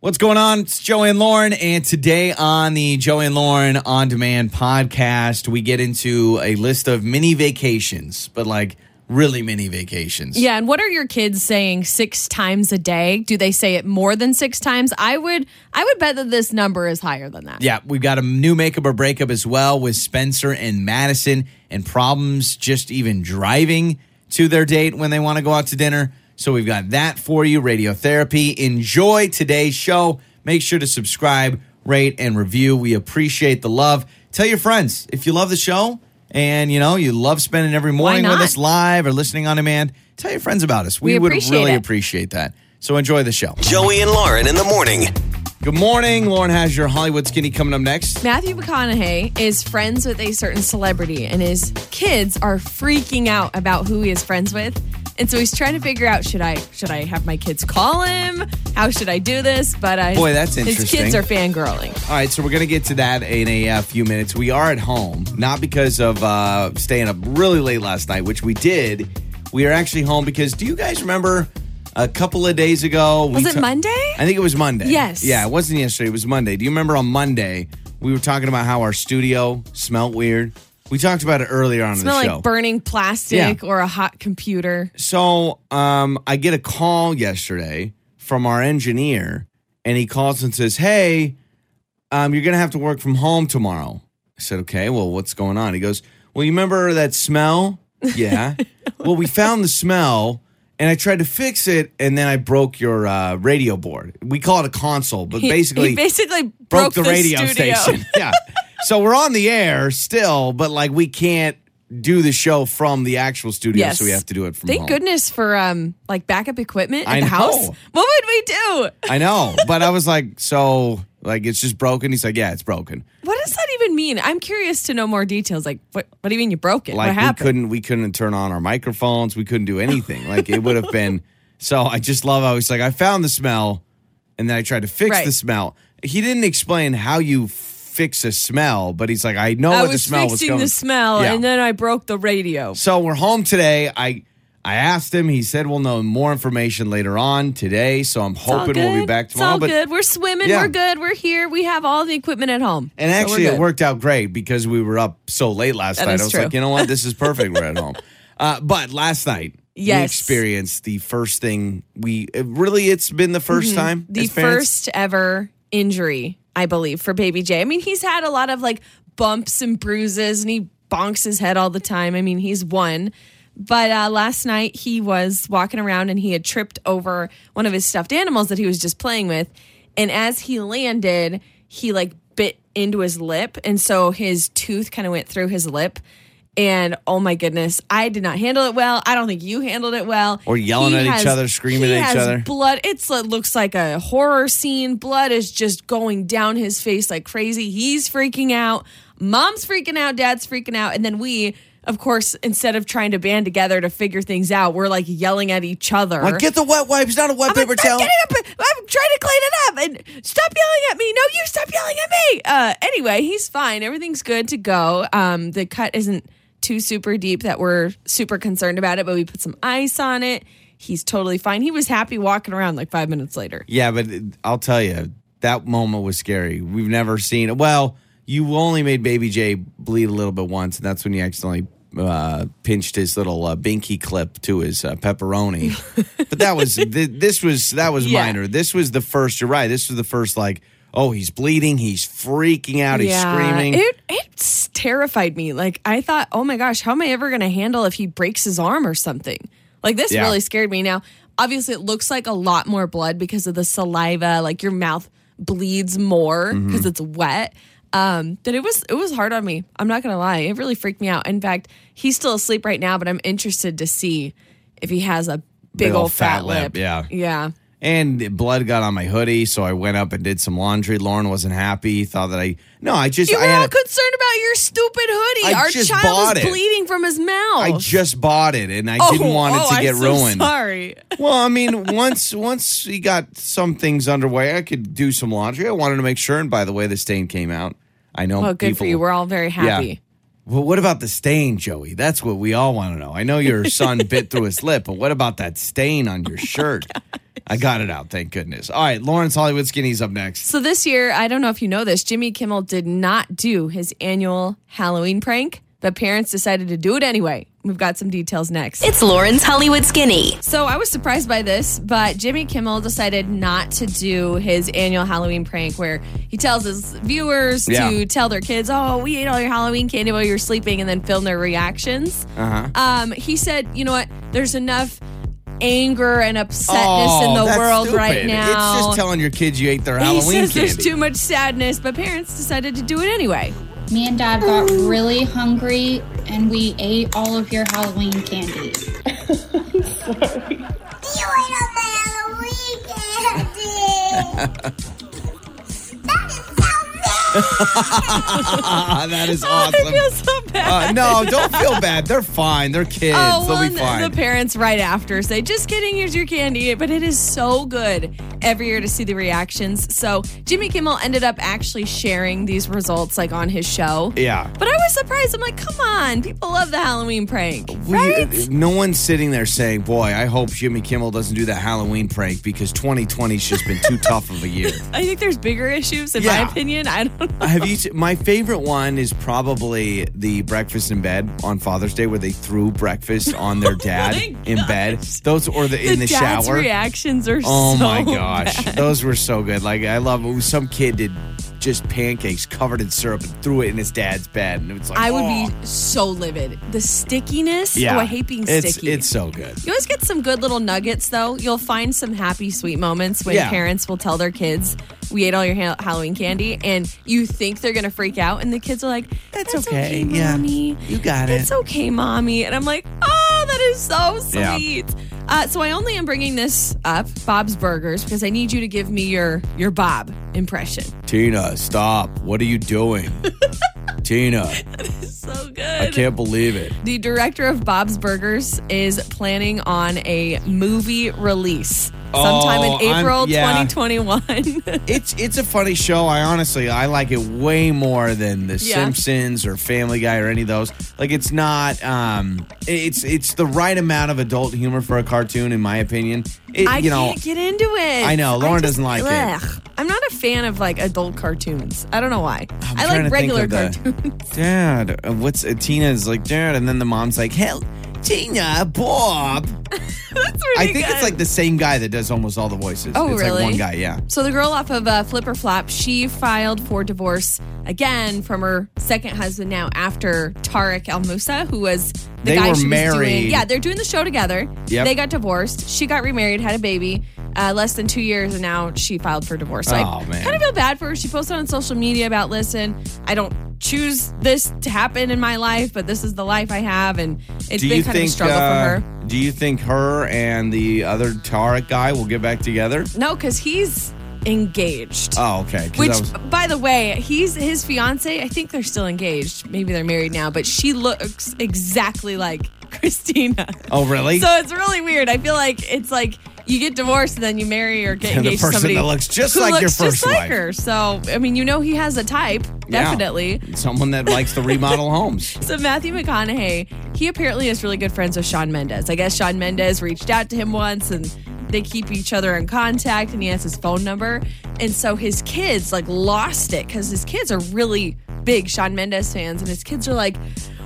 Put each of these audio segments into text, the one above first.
What's going on? It's Joey and Lauren, and today on the Joey and Lauren On Demand podcast, we get into a list of mini vacations, but like really mini vacations. Yeah, and what are your kids saying six times a day? Do they say it more than six times? I would I would bet that this number is higher than that. Yeah, we've got a new makeup or breakup as well with Spencer and Madison, and problems just even driving to their date when they want to go out to dinner. So we've got that for you, Radio Therapy. Enjoy today's show. Make sure to subscribe, rate, and review. We appreciate the love. Tell your friends if you love the show and you know you love spending every morning with us live or listening on demand. Tell your friends about us. We, We would really it. appreciate that. So enjoy the show. Joey and Lauren in the morning. Good morning. Lauren has your Hollywood skinny coming up next. Matthew McConaughey is friends with a certain celebrity, and his kids are freaking out about who he is friends with. And so he's trying to figure out should I should I have my kids call him? How should I do this? But uh, Boy, that's His interesting. kids are fangirling. All right, so we're going to get to that in a uh, few minutes. We are at home, not because of uh, staying up really late last night, which we did. We are actually home because do you guys remember a couple of days ago? Was it ta- Monday? I think it was Monday. Yes. Yeah, it wasn't yesterday. It was Monday. Do you remember on Monday we were talking about how our studio smelled weird? We talked about it earlier on in Smell the show. like burning plastic or a hot computer. So um, I get a call yesterday from our engineer, and he calls and says, "Hey, um, you're gonna have to work from home tomorrow." I said, "Okay, well, what's going on?" He goes, "Well, you remember that smell? Yeah. well, we found the smell." And I tried to fix it, and then I broke your uh, radio board. We call it a console, but He- basically he basically broke, broke the, the radio studio. station. yeah. So we're on the air still, but like we can't do the show from the actual studio, Yes. so we have to do it from Thank home. goodness for um like backup equipment at I the know. house. What would we do? I know, but I was like, so like it's just broken. He's like, yeah, it's broken. What does that even mean? I'm curious to know more details. Like, what? What do you mean you broke it? Like what we couldn't we couldn't turn on our microphones. We couldn't do anything. Like it would have been. So I just love how he's like, I found the smell, and then I tried to fix Right. the smell. He didn't explain how you fix a smell, but he's like, I know I what the smell was fixing going. the smell, Yeah. and then I broke the radio. So we're home today. I I asked him. He said we'll know more information later on today. So I'm hoping we'll be back tomorrow. It's all but good. We're swimming. Yeah. We're good. We're here. We have all the equipment at home. And So actually, it worked out great because we were up so late last That night. I was true. like, you know what? This is perfect. we're at home. Uh, but last night, we experienced the first thing we it really, it's been the 1st time. Mm-hmm. the first ever injury, I believe, for Baby J. I mean, he's had a lot of like bumps and bruises, and he bonks his head all the time. I mean, he's one. But uh, last night he was walking around and he had tripped over one of his stuffed animals that he was just playing with, and as he landed, he like bit into his lip, and so his tooth kind of went through his lip. And oh my goodness, I did not handle it well. I don't think you handled it well. Or yelling He at each other, screaming at each has other. blood. It's it looks like a horror scene. Blood is just going down his face like crazy. He's freaking out. Mom's freaking out. Dad's freaking out. And then we, of course, instead of trying to band together to figure things out, we're like yelling at each other. Like, get the wet wipes, not a wet I'm paper like, towel. I'm, getting up, I'm trying to clean it up and stop yelling at me. No, you stop yelling at me. Uh, anyway, he's fine. Everything's good to go. Um, the cut isn't too super deep that we're super concerned about it, but we put some ice on it. He's totally fine. He was happy walking around like five minutes later. Yeah, but I'll tell you, that moment was scary. We've never seen it. Well, you only made Baby J bleed a little bit once, and that's when you accidentally uh, pinched his little uh, binky clip to his uh, pepperoni. but that was th- this was that was Yeah. minor. This was the first. You're right. This was the first. Like, oh, he's bleeding. He's freaking out. He's screaming. It it's terrified me. Like I thought, oh my gosh, how am I ever going to handle if he breaks his arm or something? Like this Yeah. really scared me. Now, obviously, it looks like a lot more blood because of the saliva. Like your mouth bleeds more Mm-hmm. because it's wet. Um, but it was it was hard on me. I'm not gonna lie. It really freaked me out. In fact, he's still asleep right now, but I'm interested to see if he has a big, old fat, lip. yeah. Yeah. And blood got on my hoodie, so I went up and did some laundry. Lauren wasn't happy. Thought that I no, I just You I were had all a- concerned about your stupid hoodie. I Our just child was it. bleeding from his mouth. I just bought it, and I Oh, didn't want it oh, to get I'm so ruined. sorry. Well, I mean, once once we got some things underway, I could do some laundry. I wanted to make sure. And by the way, the stain came out. I know. Well, good for you. We're all very happy. Yeah. Well, what about the stain, Joey? That's what we all want to know. I know your son bit through his lip, but what about that stain on your oh shirt? I got it out, thank goodness. All right, Lauren's Hollywood Skinny's up next. So this year, I don't know if you know this, Jimmy Kimmel did not do his annual Halloween prank, but parents decided to do it anyway. We've got some details next. It's Lauren's Hollywood Skinny. So I was surprised by this, but Jimmy Kimmel decided not to do his annual Halloween prank where he tells his viewers Yeah. to tell their kids, "Oh, we ate all your Halloween candy while you were sleeping," and then film their reactions. Uh-huh. Um, he said, "You know what? There's enough." Anger and upsetness in oh, the Oh, world stupid. right now. It's just telling your kids you ate their he Halloween says candy. there's too much sadness, but parents decided to do it anyway. Me and Dad got really hungry and we ate all of your Halloween candy. Sorry. You ate up my Halloween candy. that is I awesome. feel so bad. Uh, no, don't feel bad. They're fine. They're kids. Oh, well, They'll be fine. the parents right after say, just kidding, here's your candy. But it is so good every year to see the reactions. So Jimmy Kimmel ended up actually sharing these results like on his show. yeah. But I was surprised. I'm like, come on, people love the Halloween prank. We- right? no one's sitting there saying, "Boy, I hope Jimmy Kimmel doesn't do that Halloween prank because 2020's just been too tough of a year." I think there's bigger issues, in Yeah. my opinion. I don't know. Have you? se- My favorite one is probably the breakfast in bed on Father's Day, where they threw breakfast on their oh dad Oh my in bed. Those or the, in the shower. reactions are Oh so my gosh, bad. those were so good. Like I love it. Some kid did just pancakes covered in syrup and threw it in his dad's bed, and it was like I would oh. be so livid. The stickiness. Oh, yeah, Oh, I hate being it's, sticky. It's so good. You always get some good little nuggets, though. You'll find some happy, sweet moments when Yeah. parents will tell their kids, "We ate all your ha- Halloween candy," and you think they're gonna freak out, and the kids are like, That's "That's okay, okay, yeah. mommy. You got it." It's okay, mommy." And I'm like, "Oh, that is so Yeah. sweet." Uh, so I only am bringing this up, Bob's Burgers, because I need you to give me your your Bob impression. Tina, stop! What are you doing, Tina? That is so good. I can't believe it. The director of Bob's Burgers is planning on a movie release sometime Oh, in April yeah. 2021. It's it's a funny show. I honestly I like it way more than The Yeah. Simpsons or Family Guy or any of those. Like it's not um it's it's the right amount of adult humor for a cartoon in my opinion. It, I you know can't get into it. I know, Lauren just- doesn't like it. I'm not a fan of like adult cartoons. I don't know why. I'm I like regular of the- cartoons. Dad, uh, what's uh, Tina's like Dad and then the mom's like hell Tina, Bob. I think good. it's like the same guy that does almost all the voices. Oh, it's really? like one guy, yeah. So the girl off of uh, Flip or Flop, she filed for divorce again from her second husband now after Tarek El Moussa, who was the They guy were she was married. doing. Yeah, they're doing the show together. Yep. They got divorced. She got remarried, had a baby. Uh, less than two years, and now she filed for divorce. So Oh, I man. kind of feel bad for her. She posted on social media about, listen, I don't choose this to happen in my life, but this is the life I have, and it's Do been kind think of a struggle uh, for her. Do you think her and the other Tarek guy will get back together? No, because he's engaged. Oh, okay. Which, was- by the way, he's his fiance. I think they're still engaged. Maybe they're married now, but she looks exactly like Christina. oh, really? So it's really weird. I feel like it's like you get divorced and then you marry or get engaged to somebody that looks just who like your looks just first like wife. her. So I mean, you know, he has a type, Yeah. definitely. Someone that likes to remodel homes. So Matthew McConaughey, he apparently is really good friends with Shawn Mendes. I guess Shawn Mendes reached out to him once and they keep each other in contact and he has his phone number. And so his kids like lost it because his kids are really big Shawn Mendes fans and his kids are like,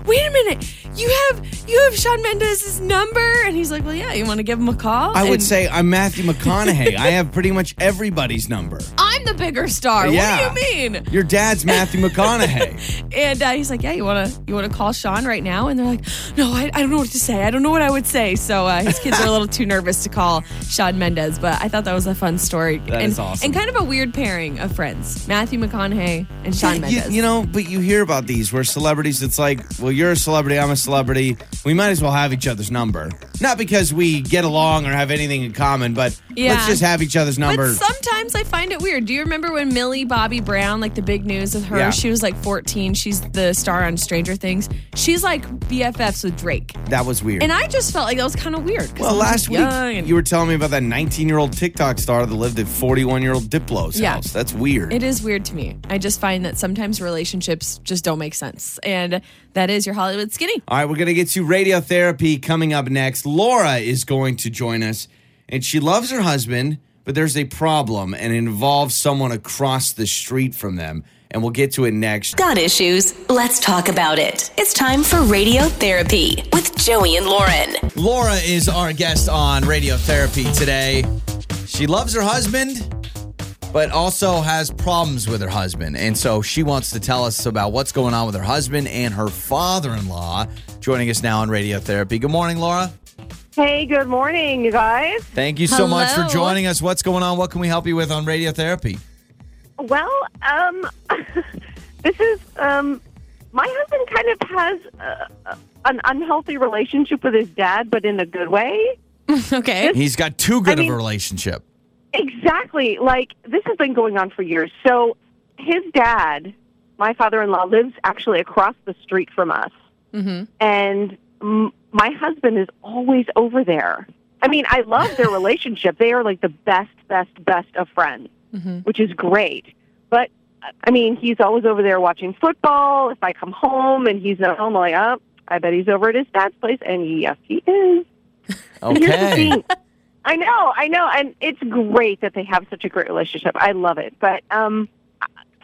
wait a minute, you have you have Shawn Mendes's number? And he's like, Well yeah, you want to give him a call? I would say I'm Matthew McConaughey. I have pretty much everybody's number. I'm the bigger star. Yeah. What do you mean? Your dad's Matthew McConaughey. And uh, he's like, "Yeah, you wanna you wanna call Shawn right now?" And they're like, "No, I, I don't know what to say. I don't know what I would say." So uh, his kids are a little too nervous to call Shawn Mendes. But I thought that was a fun story That and, is awesome. and kind of a weird pairing of friends: Matthew McConaughey and Shawn you, Mendes. you know, but you hear about these where celebrities, it's like, well, you're a celebrity, I'm a celebrity. We might as well have each other's number. Not because we get along or have anything in common, but Yeah. let's just have each other's number. But sometimes I find it weird. Do you remember when Millie Bobby Brown, like the big news with her? Yeah. She was like 14. She's the star on Stranger Things. She's like BFFs with Drake. that was weird. And I just felt like that was kind of weird. well, last week and- you were telling me about that 19 year old TikTok star that lived at 41 year old Diplo's Yeah. house. That's weird. It is weird to me. I just find that sometimes relationships just don't make sense. And that is your Hollywood skinny. All right, we're going to get to Radio Therapy coming up next. Laura is going to join us and she loves her husband, but there's a problem and it involves someone across the street from them. And we'll get to it next. Got issues? Let's talk about it. It's time for Radio Therapy with Joey and Lauren. Laura is our guest on radiotherapy today. She loves her husband, but also has problems with her husband. And so she wants to tell us about what's going on with her husband and her father in law. Joining us now on Radio Therapy. Good morning, Laura. Hey, good morning, you guys. Thank you so much for joining us. What's going on? What can we help you with on Radio Therapy? Well, um, this is um, my husband kind of has uh, an unhealthy relationship with his dad, but in a good way. Okay. He's got too good I mean- of a relationship. Exactly. Like this has been going on for years. So his dad, my father-in-law, lives actually across the street from us, Mm-hmm. and m- my husband is always over there. I mean, I love their relationship. They are like the best, best, best of friends, which is great. But I mean, he's always over there watching football. If I come home and he's not home, I'm like, oh, I bet he's over at his dad's place. And yes, he is. And Here's the Okay. Thing. I know, I know, and it's great that they have such a great relationship. I love it, but um,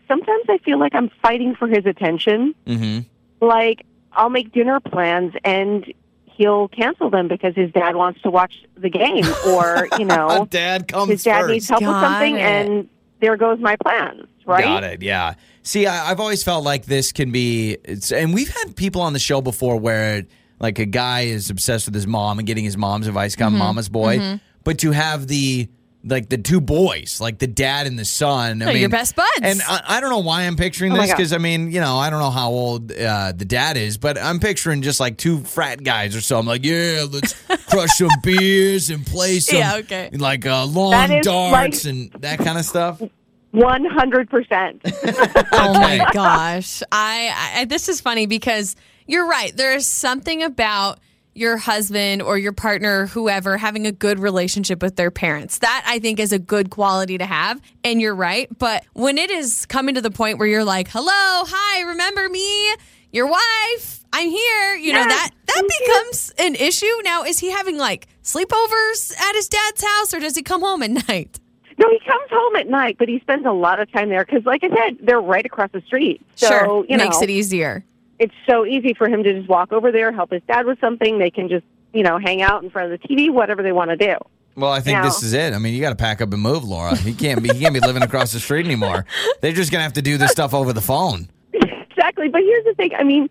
sometimes I feel like I'm fighting for his attention. hmm Like I'll make dinner plans and he'll cancel them because his dad wants to watch the game, or you know, Dad comes his dad first. needs help with something, it. and there goes my plans. Right? Got it. Yeah. See, I, I've always felt like this can be, it's, and we've had people on the show before where like a guy is obsessed with his mom and getting his mom's advice, kind Mm-hmm. of mama's boy, but to have the like the two boys, like the dad and the son. I They're mean, your best buds. And I, I don't know why I'm picturing Oh my this God. because I mean, you know, I don't know how old uh, the dad is, but I'm picturing just like two frat guys or so. I'm like, yeah, let's crush some beers and play some, Yeah, okay. like uh, lawn That is darts like- and that kind of stuff. One hundred percent. Oh my gosh. I, I this is funny because you're right. There is something about your husband or your partner, whoever, having a good relationship with their parents. That I think is a good quality to have. And you're right. But when it is coming to the point where you're like, hello, hi, remember me? Your wife, I'm here. You know, that that becomes an issue. Now, is he having like sleepovers at his dad's house or does he come home at night? No, he comes home at night, but he spends a lot of time there because, like I said, they're right across the street. So sure. you Makes it easier. It's so easy for him to just walk over there, help his dad with something. They can just, you know, hang out in front of the TV, whatever they want to do. Well, I think Now- this is it. I mean, you got to pack up and move, Laura. He can't be he can't be living across the street anymore. They're just gonna have to do this stuff over the phone. exactly. But here's the thing. I mean,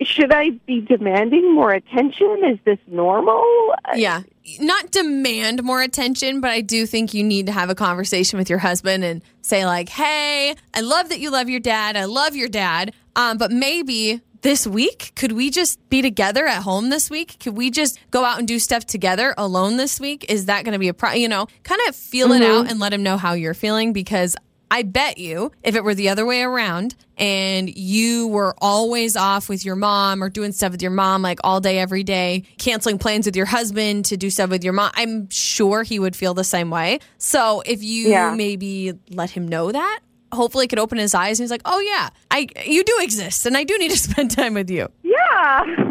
should I be demanding more attention? Is this normal? Yeah. Not demand more attention, but I do think you need to have a conversation with your husband and say, like, hey, I love that you love your dad. I love your dad. Um, but maybe this week, could we just be together at home this week? Could we just go out and do stuff together alone this week? Is that going to be a pro? You know, kind of feel it out and let him know how you're feeling because I bet you if it were the other way around and you were always off with your mom or doing stuff with your mom like all day, every day, canceling plans with your husband to do stuff with your mom, I'm sure he would feel the same way. So if you Yeah. maybe let him know that, hopefully it could open his eyes and he's like, oh yeah, I you do exist and I do need to spend time with you. Yeah.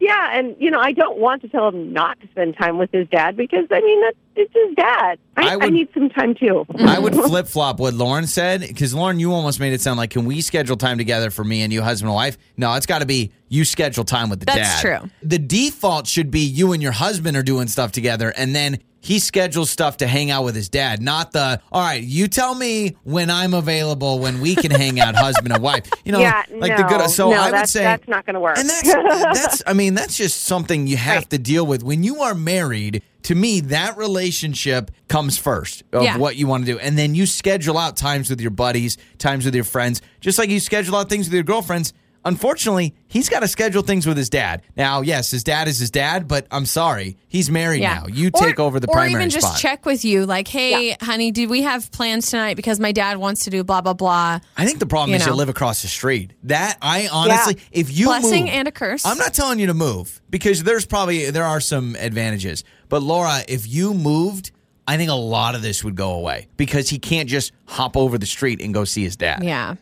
Yeah, and you know, I don't want to tell him not to spend time with his dad because I mean, that's it's his dad. I, I I, need some time too. I would flip flop what Lauren said because Lauren, you almost made it sound like, can we schedule time together for me and you, husband and wife? No, it's got to be you schedule time with the That's dad. That's true. The default should be you and your husband are doing stuff together, and then he schedules stuff to hang out with his dad. Not the all right. You tell me when I'm available when we can hang out, husband and wife. You know, yeah, like no, the good. So no, I would say that's not going to work. and that's that's I mean that's just something you have Right. to deal with when you are married. To me, that relationship comes first of Yeah. what you want to do, and then you schedule out times with your buddies, times with your friends, just like you schedule out things with your girlfriends. Unfortunately, he's got to schedule things with his dad. Now, yes, his dad is his dad, but I'm sorry, he's married Yeah. now. You Or- take over the or primary even just spot. check with you, like, hey, honey, did we have plans tonight? Because my dad wants to do blah blah blah. I think the problem you is you live across the street. That I honestly, if you Blessing move- and a curse. I'm not telling you to move because there's probably there are some advantages. But Laura, if you moved, I think a lot of this would go away because he can't just hop over the street and go see his dad. Yeah.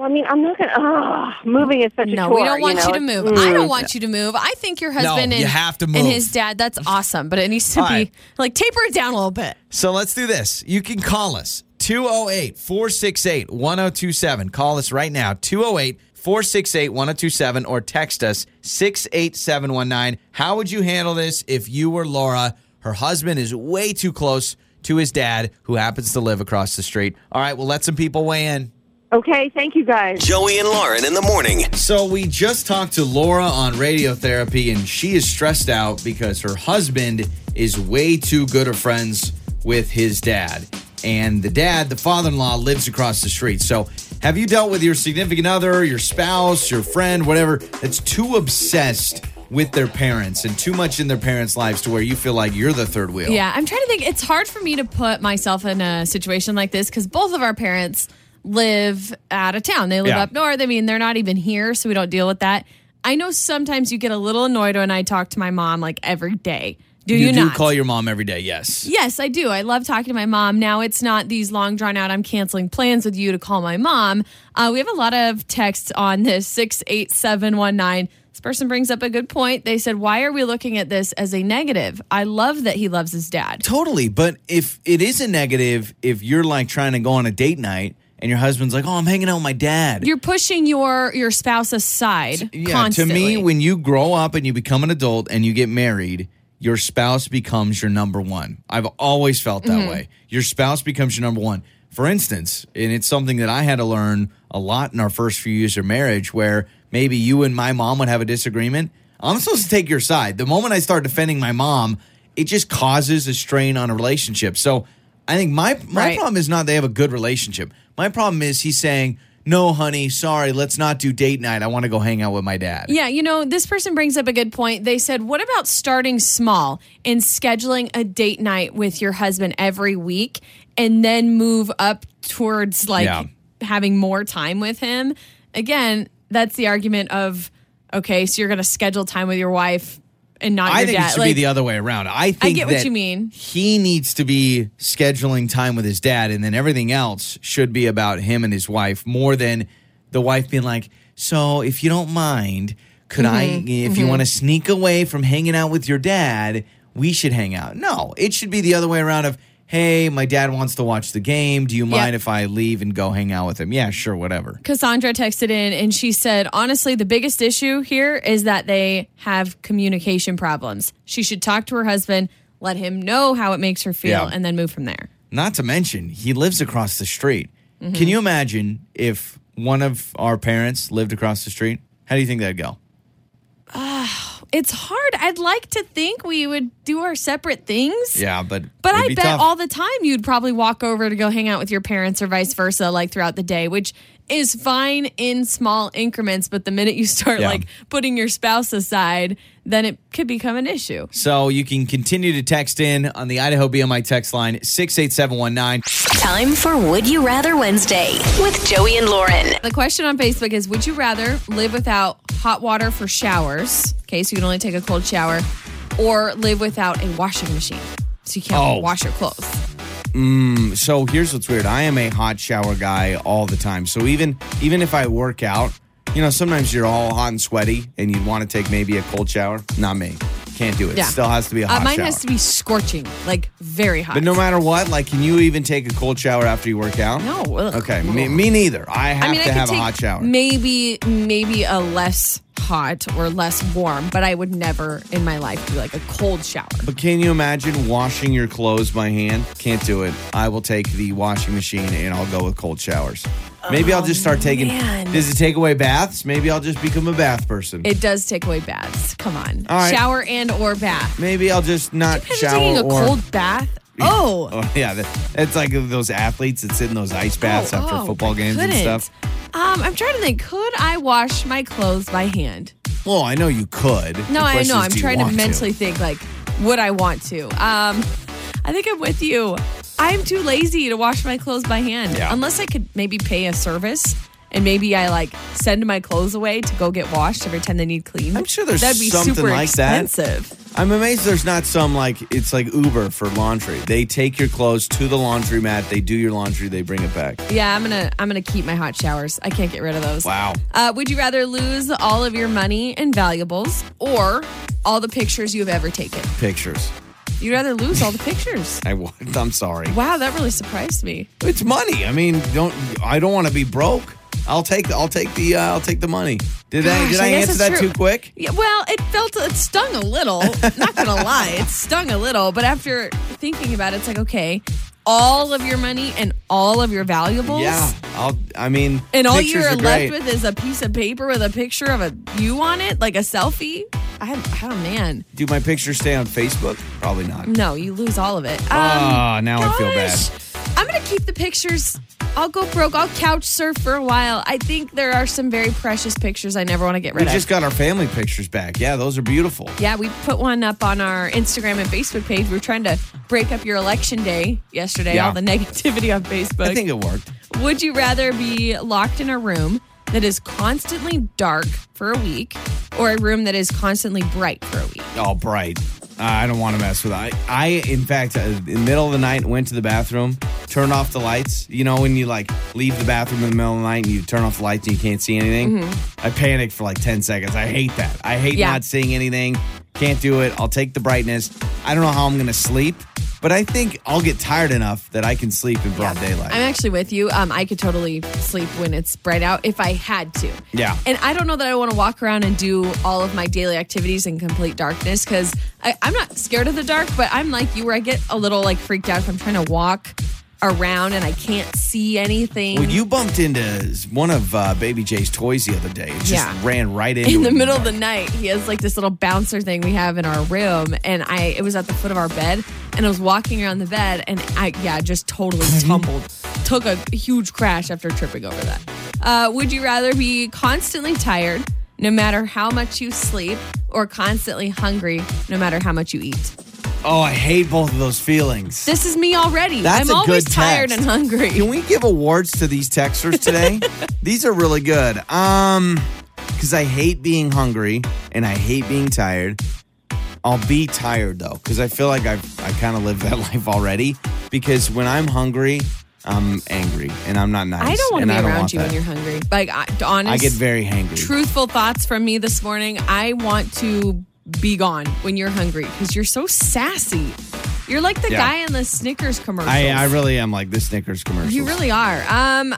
I mean, I'm not gonna. Oh, moving is such a No, chore. we don't want you, know? to move. Mm. I don't want you to move. I think your husband you and, have to and his dad, that's awesome. But it needs to All be right. like taper it down a little bit. So let's do this. You can call us 208 468 1027. Call us right now 208 468 1027 or text us 68719. How would you handle this if you were Laura? Her husband is way too close to his dad, who happens to live across the street. All right, we'll let some people weigh in. Okay, thank you guys. Joey and Lauren in the morning. So we just talked to Laura on Radio Therapy, and she is stressed out because her husband is way too good of friends with his dad. And the dad, the father in law, lives across the street. So have you dealt with your significant other, your spouse, your friend, whatever, that's too obsessed with their parents and too much in their parents' lives to where you feel like you're the third wheel? Yeah, I'm trying to think. It's hard for me to put myself in a situation like this because both of our parents live out of town. They live Yeah. up north. I mean, they're not even here, so we don't deal with that. I know sometimes you get a little annoyed when I talk to my mom like every day. Do you, You, do not? call your mom every day, yes. Yes, I do. I love talking to my mom. Now it's not these long drawn out. I'm canceling plans with you to call my mom. Uh, we have a lot of texts on this six eight seven one nine. This person brings up a good point. They said, "Why are we looking at this as a negative?" I love that he loves his dad. Totally. But if it is a negative, if you're like trying to go on a date night and your husband's like, oh, I'm hanging out with my dad. You're pushing your your spouse aside yeah, constantly. to me, when you grow up and you become an adult and you get married, your spouse becomes your number one. I've always felt that Mm-hmm. way. Your spouse becomes your number one. For instance, and it's something that I had to learn a lot in our first few years of marriage, where maybe you and my mom would have a disagreement. I'm supposed to take your side. The moment I start defending my mom, it just causes a strain on a relationship. So I think my my Right. problem is not they have a good relationship. My problem is he's saying, "No, honey, sorry, let's not do date night. I want to go hang out with my dad." Yeah, you know, this person brings up a good point. They said, What about starting small and scheduling a date night with your husband every week and then move up towards like Yeah. having more time with him? Again, that's the argument of, okay, so you're going to schedule time with your wife and not I think dad. it should Like, be the other way around. I think get what that you mean. He needs to be scheduling time with his dad, and then everything else should be about him and his wife more than the wife being like, "So, if you don't mind, could I? Mm-hmm. If you want to sneak away from hanging out with your dad, we should hang out." No, it should be the other way around. Of Hey, my dad wants to watch the game. Do you mind if I leave and go hang out with him? Yeah, sure, whatever. Cassandra texted in and she said, honestly, the biggest issue here is that they have communication problems. She should talk to her husband, let him know how it makes her feel, Yeah. and then move from there. Not to mention, he lives across the street. Mm-hmm. Can you imagine if one of our parents lived across the street? How do you think that'd go? It's hard. I'd like to think we would do our separate things. Yeah, but But I be bet tough. all the time you'd probably walk over to go hang out with your parents or vice versa, like throughout the day, which is fine in small increments. But the minute you start Yeah. like putting your spouse aside, then it could become an issue. So you can continue to text in on the Idaho BMI text line 68719. Time for Would You Rather Wednesday with Joey and Lauren. The question on Facebook is Would you rather live without hot water for showers? Okay, so you can only take a cold shower, or live without a washing machine so you can't Oh. wash your clothes. Mm, so here's what's weird. I am a hot shower guy all the time. So even even if I work out, you know, sometimes you're all hot and sweaty and you want to take maybe a cold shower. Not me. Can't do it. Yeah. Still has to be a hot Uh, mine shower. has to be scorching, like very hot. but no matter what, like, can you even take a cold shower after you work out? No. ugh. Okay, me, me neither. I have I mean, to I have a hot shower. maybe maybe a less hot or less warm, but I would never in my life do like a cold shower. But can you imagine washing your clothes by hand? Can't do it. I will take the washing machine and I'll go with cold showers. Maybe I'll just start taking. Oh, man. Does it take away baths? Maybe I'll just become a bath person. It does take away baths. Come on, All right. shower and or bath. Maybe I'll just not Imagine shower taking a or. cold bath. Oh. Oh yeah, that- it's like those athletes that sit in those ice baths Oh, after oh, football I games and couldn't. stuff. Um, I'm trying to think. Could I wash my clothes by hand? Well, I know you could. No, The I question know. is, I'm do you trying to want mentally think like, would I want to? Um, I think I'm with you. I'm too lazy to wash my clothes by hand. Yeah. Unless I could maybe pay a service and maybe I like send my clothes away to go get washed every time they need cleaned. I'm sure there's That'd be something super like that. expensive. I'm amazed there's not some like it's like Uber for laundry. They take your clothes to the laundromat, they do your laundry, they bring it back. Yeah, I'm gonna I'm gonna keep my hot showers. I can't get rid of those. Wow. Uh, would you rather lose all of your money and valuables or all the pictures you've ever taken? Pictures. You'd rather lose all the pictures. I wa- I'm sorry. Wow, that really surprised me. It's money. I mean, don't I don't want to be broke. I'll take the I'll take the uh, I'll take the money. Did I Gosh, did I I, guess answer that true. too quick? Yeah, well, it felt it stung a little. Not gonna lie, it stung a little. But after thinking about it, it's like okay, all of your money and all of your valuables. Yeah. I'll I mean And all you're are left great. with is a piece of paper with a picture of a you on it, like a selfie. I, oh man, Do my pictures stay on Facebook? Probably not. no, you lose all of it. Um, Ah, now I feel bad. I'm gonna keep the pictures. I'll go broke. I'll couch surf for a while. I think there are some very precious pictures I never want to get We rid of. We just got our family pictures back. Yeah, those are beautiful. Yeah, we put one up on our Instagram and Facebook page. We were trying to break up your election day yesterday, Yeah. all the negativity on Facebook. I think it worked. Would you rather be locked in a room that is constantly dark for a week or a room that is constantly bright for a week? Oh, bright. I don't want to mess with it. I, I in fact, uh, in the middle of the night, went to the bathroom, turned off the lights. You know, when you like leave the bathroom in the middle of the night and you turn off the lights and you can't see anything? I panicked for like 10 seconds. I hate that. I hate Mm-hmm. Yeah. not seeing anything. Can't do it. I'll take the brightness. I don't know how I'm going to sleep, but I think I'll get tired enough that I can sleep in broad daylight. I'm actually with you. Um, I could totally sleep when it's bright out if I had to. Yeah. And I don't know that I want to walk around and do all of my daily activities in complete darkness because I'm not scared of the dark, but I'm like you where I get a little like freaked out if I'm trying to walk around and I can't see anything. Well, you bumped into one of uh, Baby J's toys the other day. It just Yeah. ran right into in the middle of the night he has like this little bouncer thing we have in our room and i it was at the foot of our bed and i was walking around the bed and i yeah just totally tumbled took a huge crash after tripping over that uh, would you rather be constantly tired no matter how much you sleep or constantly hungry no matter how much you eat Oh, I hate both of those feelings. this is me already That's i'm a always good tired text. and hungry Can we give awards to these texters today? these are really good. Um, because I hate being hungry and I hate being tired. I'll be tired though, because I feel like I've I kind of lived that life already. Because when I'm hungry, I'm angry and I'm not nice. i don't want to be around want you that. when you're hungry like I, honest I get very hangry. truthful thoughts from me this morning. I want to be gone when you're hungry because you're so sassy. You're like the Yeah. guy in the Snickers commercial. I I really am like the Snickers commercial. you really are. Um,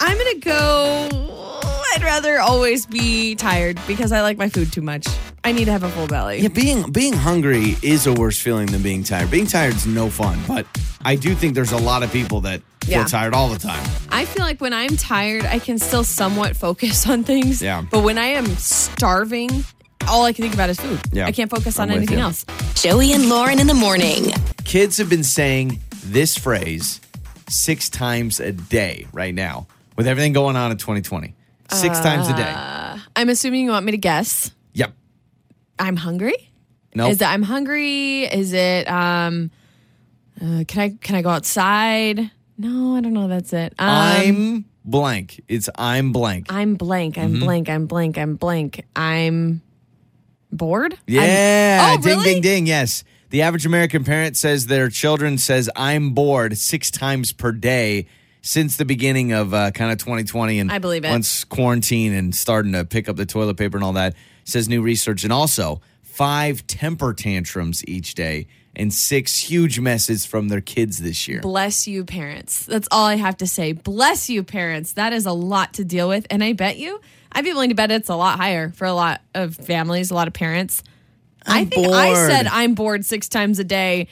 I'm gonna go. I'd rather always be tired because I like my food too much. I need to have a full belly. Yeah, being being hungry is a worse feeling than being tired. Being tired is no fun, but I do think there's a lot of people that feel tired all the time. I feel like when I'm tired, I can still somewhat focus on things. Yeah. But when I am starving, all I can think about is food. Yeah. I can't focus on I'm with anything you. else. Joey and Lauren in the morning. Kids have been saying this phrase six times a day right now with everything going on in 2020. Six times a day. I'm assuming you want me to guess. Yep. I'm hungry. No. Is it I'm hungry? Is it um uh, can I can I go outside? No, I don't know. That's it. Um, I'm blank. It's I'm blank. I'm blank. I'm Mm-hmm. blank. I'm blank. I'm blank. I'm bored. I'm- Yeah. oh, ding, really? ding, ding. Yes. The average American parent says their children says I'm bored six times per day since the beginning of uh, kind of 2020 and I believe it. once quarantine and starting to pick up the toilet paper and all that says new research and also five temper tantrums each day and six huge messes from their kids this year. Bless you, parents. That's all I have to say. Bless you, parents. That is a lot to deal with, and I bet you, I'd be willing to bet it's a lot higher for a lot of families, a lot of parents. I I'm think I said I'm bored six times a day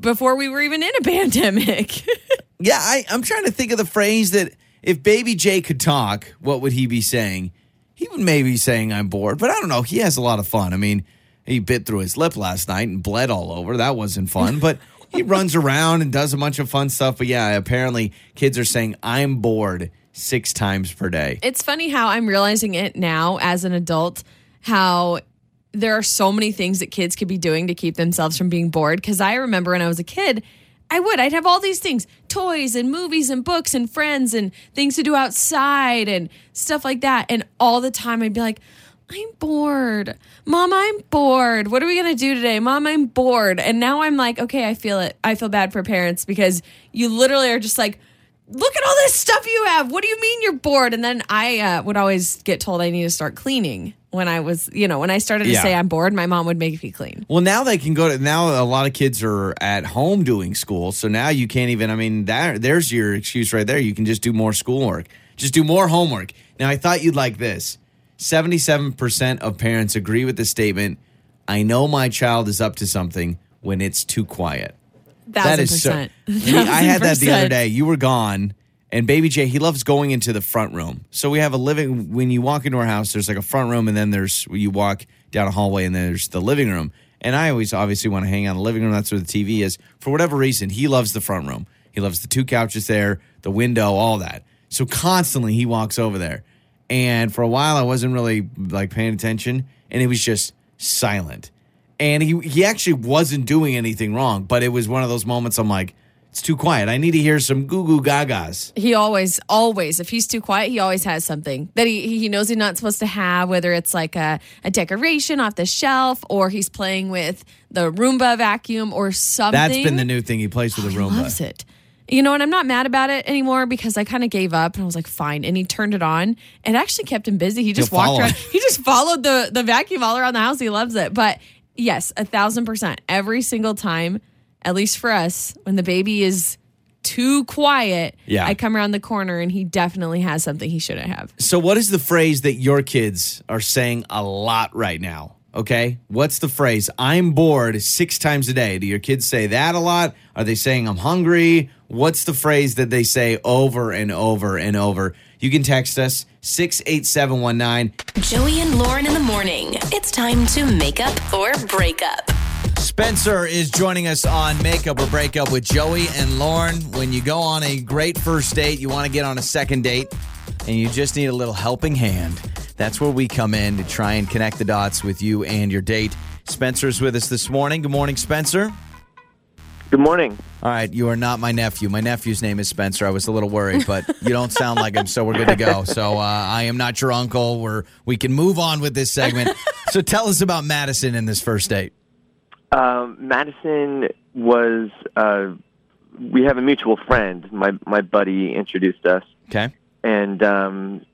before we were even in a pandemic. Yeah, I, I'm trying to think of the phrase that if Baby J could talk, what would he be saying? He would maybe be saying I'm bored, but I don't know. He has a lot of fun. I mean, he bit through his lip last night and bled all over. That wasn't fun, but he runs around and does a bunch of fun stuff. But yeah, apparently kids are saying I'm bored six times per day. it's funny how I'm realizing it now as an adult, how there are so many things that kids could be doing to keep themselves from being bored. Because I remember when I was a kid, I would. I'd have all these things toys and movies and books and friends and things to do outside and stuff like that. And all the time I'd be like, I'm bored. Mom, I'm bored. What are we going to do today? Mom, I'm bored. And now I'm like, okay, I feel it. I feel bad for parents because you literally are just like, look at all this stuff you have. What do you mean you're bored? And then I uh, would always get told I need to start cleaning when I was, you know, when I started to Yeah. say I'm bored, my mom would make me clean. Well, now they can go to now. A lot of kids are at home doing school, so now you can't even. I mean, that there's your excuse right there. You can just do more schoolwork, just do more homework. Now, I thought you'd like this. Seventy-seven percent of parents agree with the statement. I know my child is up to something when it's too quiet. Thousand That is so. I had that the other day. You were gone, and Baby J, he loves going into the front room. So we have a living. When you walk into our house, there's like a front room, and then there's you walk down a hallway, and there's the living room. And I always obviously want to hang out in the living room. That's where the TV is. For whatever reason, he loves the front room. He loves the two couches there, the window, all that. So constantly he walks over there. And for a while, I wasn't really like paying attention, and it was just silent and he he actually wasn't doing anything wrong, but it was one of those moments I'm like, it's too quiet. I need to hear some goo goo gagas. He always, always, if he's too quiet, he always has something that he he knows he's not supposed to have, whether it's like a, a decoration off the shelf or he's playing with the Roomba vacuum or something. That's been the new thing. He plays with a oh, He Roomba. loves it. You know, and I'm not mad about it anymore because I kind of gave up and I was like, fine. And he turned it on. It actually kept him busy. He just He'll walked follow around. He just followed the the vacuum all around the house. He loves it. But yes, a thousand percent. Every single time, at least for us, when the baby is too quiet, Yeah. I come around the corner and he definitely has something he shouldn't have. So, what is the phrase that your kids are saying a lot right now? Okay. What's the phrase? I'm bored six times a day. Do your kids say that a lot? Are they saying I'm hungry? What's the phrase that they say over and over and over? You can text us 68719. Joey and Lauren in the morning. It's time to make up or break up. Spencer is joining us on Makeup or Breakup with Joey and Lauren. When you go on a great first date, you want to get on a second date, and you just need a little helping hand. That's where we come in to try and connect the dots with you and your date. Spencer's with us this morning. Good morning, Spencer. Good morning. All right, you are not my nephew. My nephew's name is Spencer. I was a little worried, but you don't sound like him, so we're good to go. So uh, I am not your uncle. We're we can move on with this segment. so tell us about Madison in this first date. Um, Madison was. Uh, we have a mutual friend. My my buddy introduced us, Okay. and um,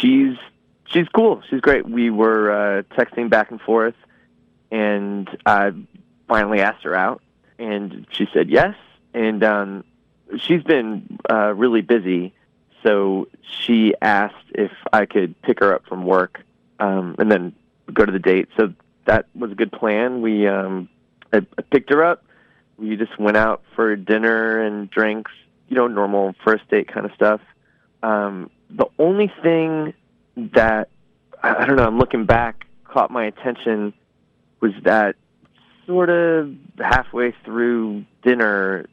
she's she's cool. She's great. We were uh, texting back and forth, and I finally asked her out, and she said yes. And um, she's been uh, really busy, so she asked if I could pick her up from work, um, and then go to the date. So that was a good plan. We um, I, I picked her up. We just went out for dinner and drinks, you know, normal first date kind of stuff. Um, the only thing that I, I don't know, I'm looking back, caught my attention was that sort of halfway through dinner,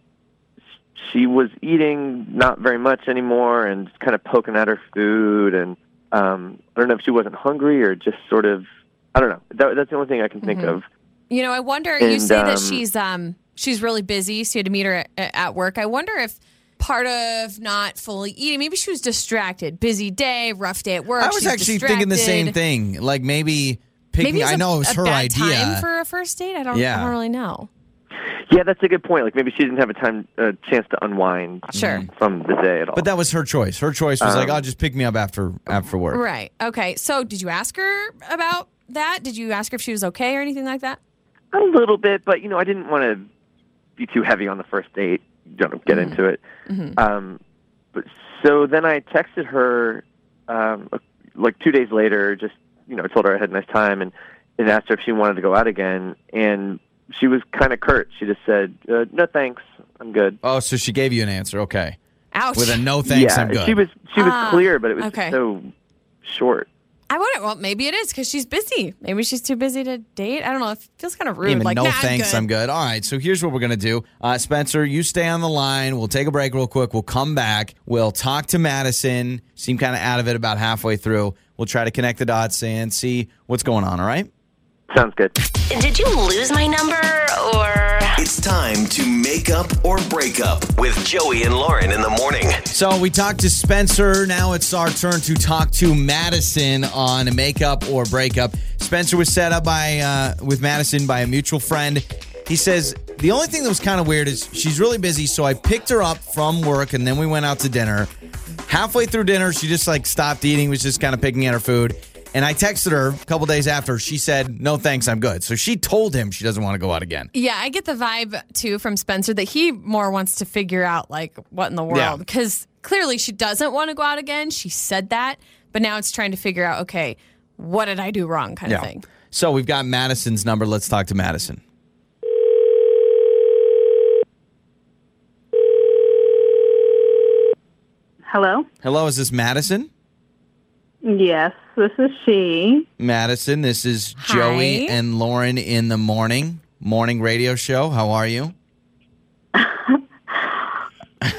she was eating not very much anymore and kind of poking at her food. And um, I don't know if she wasn't hungry or just sort of, I don't know. That, that's the only thing I can think of. You know, I wonder. you And, say that um, she's um she's really busy, so you had to meet her at, at work. I wonder if part of not fully eating, maybe she was distracted. Busy day, rough day at work. I was she's actually thinking the same thing. Like maybe pick Maybe me. it was I a- know it was a her bad idea. time for a first date. I don't. Yeah. I don't really know. Yeah, that's a good point. Like maybe she didn't have a time, a chance to unwind Sure. from the day at all. but that was her choice. Her choice was like, Um, "Oh, just pick me up after after work." Right. Okay. So, did you ask her about that? Did you ask her if she was okay or anything like that? A little bit, but you know, I didn't want to be too heavy on the first date. Don't get into it. Um, but so then I texted her, um, like two days later. Just you know, I told her I had a nice time and and asked her if she wanted to go out again. And she was kind of curt. She just said, uh, "No, thanks. I'm good." Oh, so she gave you an answer. Okay, Ouch. with a no thanks, yeah, I'm good. she was she was Ah, clear, but it was okay. so short. I wonder. Well, maybe it is because she's busy. Maybe she's too busy to date. I don't know. It feels kind of rude. Even like, no nah, thanks, I'm I'm good. good. All right, so here's what we're gonna do. Uh, Spencer, you stay on the line. We'll take a break real quick. We'll come back. We'll talk to Madison. Seem kind of out of it about halfway through. We'll try to connect the dots and see what's going on. All right. Sounds good. Did you lose my number or It's time to make up or break up with Joey and Lauren in the morning. So we talked to Spencer. Now it's our turn to talk to Madison on make up or break up. Spencer was set up by uh, with Madison by a mutual friend. He says the only thing that was kind of weird is she's really busy, so I picked her up from work and then we went out to dinner. Halfway through dinner, she just like stopped eating, was just kind of picking at her food. And I texted her a couple days after. She said, "No thanks, I'm good." So she told him she doesn't want to go out again. Yeah, I get the vibe too from Spencer that he more wants to figure out like what in the world because clearly she doesn't want to go out again. She said that, but now it's trying to figure out okay, what did I do wrong kind of thing. So we've got Madison's number. Let's talk to Madison. Hello? Hello, is this Madison? Yes, this is she. Madison, this is Hi. Joey and Lauren in the morning morning radio show. How are you?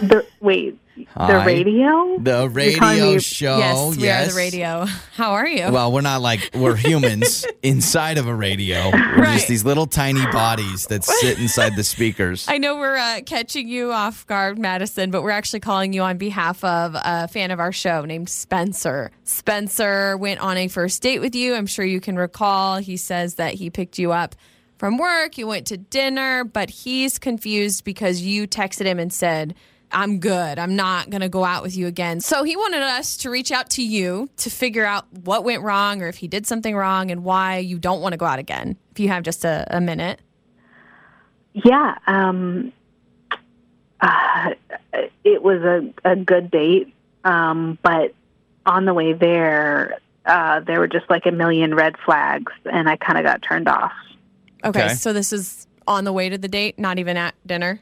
The wait, Hi. the radio? The radio show. yes, we yes. are the radio. How are you? Well, we're not like we're humans inside of a radio. We're Right. just these little tiny bodies that sit inside the speakers. I know we're uh, catching you off guard, Madison, but we're actually calling you on behalf of a fan of our show named Spencer. Spencer went on a first date with you. I'm sure you can recall. He says that he picked you up from work, you went to dinner, but he's confused because you texted him and said, I'm good. I'm not going to go out with you again. So he wanted us to reach out to you to figure out what went wrong or if he did something wrong and why you don't want to go out again. If you have just a, a minute. Yeah, um uh, it was a a good date. Um but on the way there uh there were just like a million red flags and I kind of got turned off. Okay, Okay. so this is on the way to the date, not even at dinner.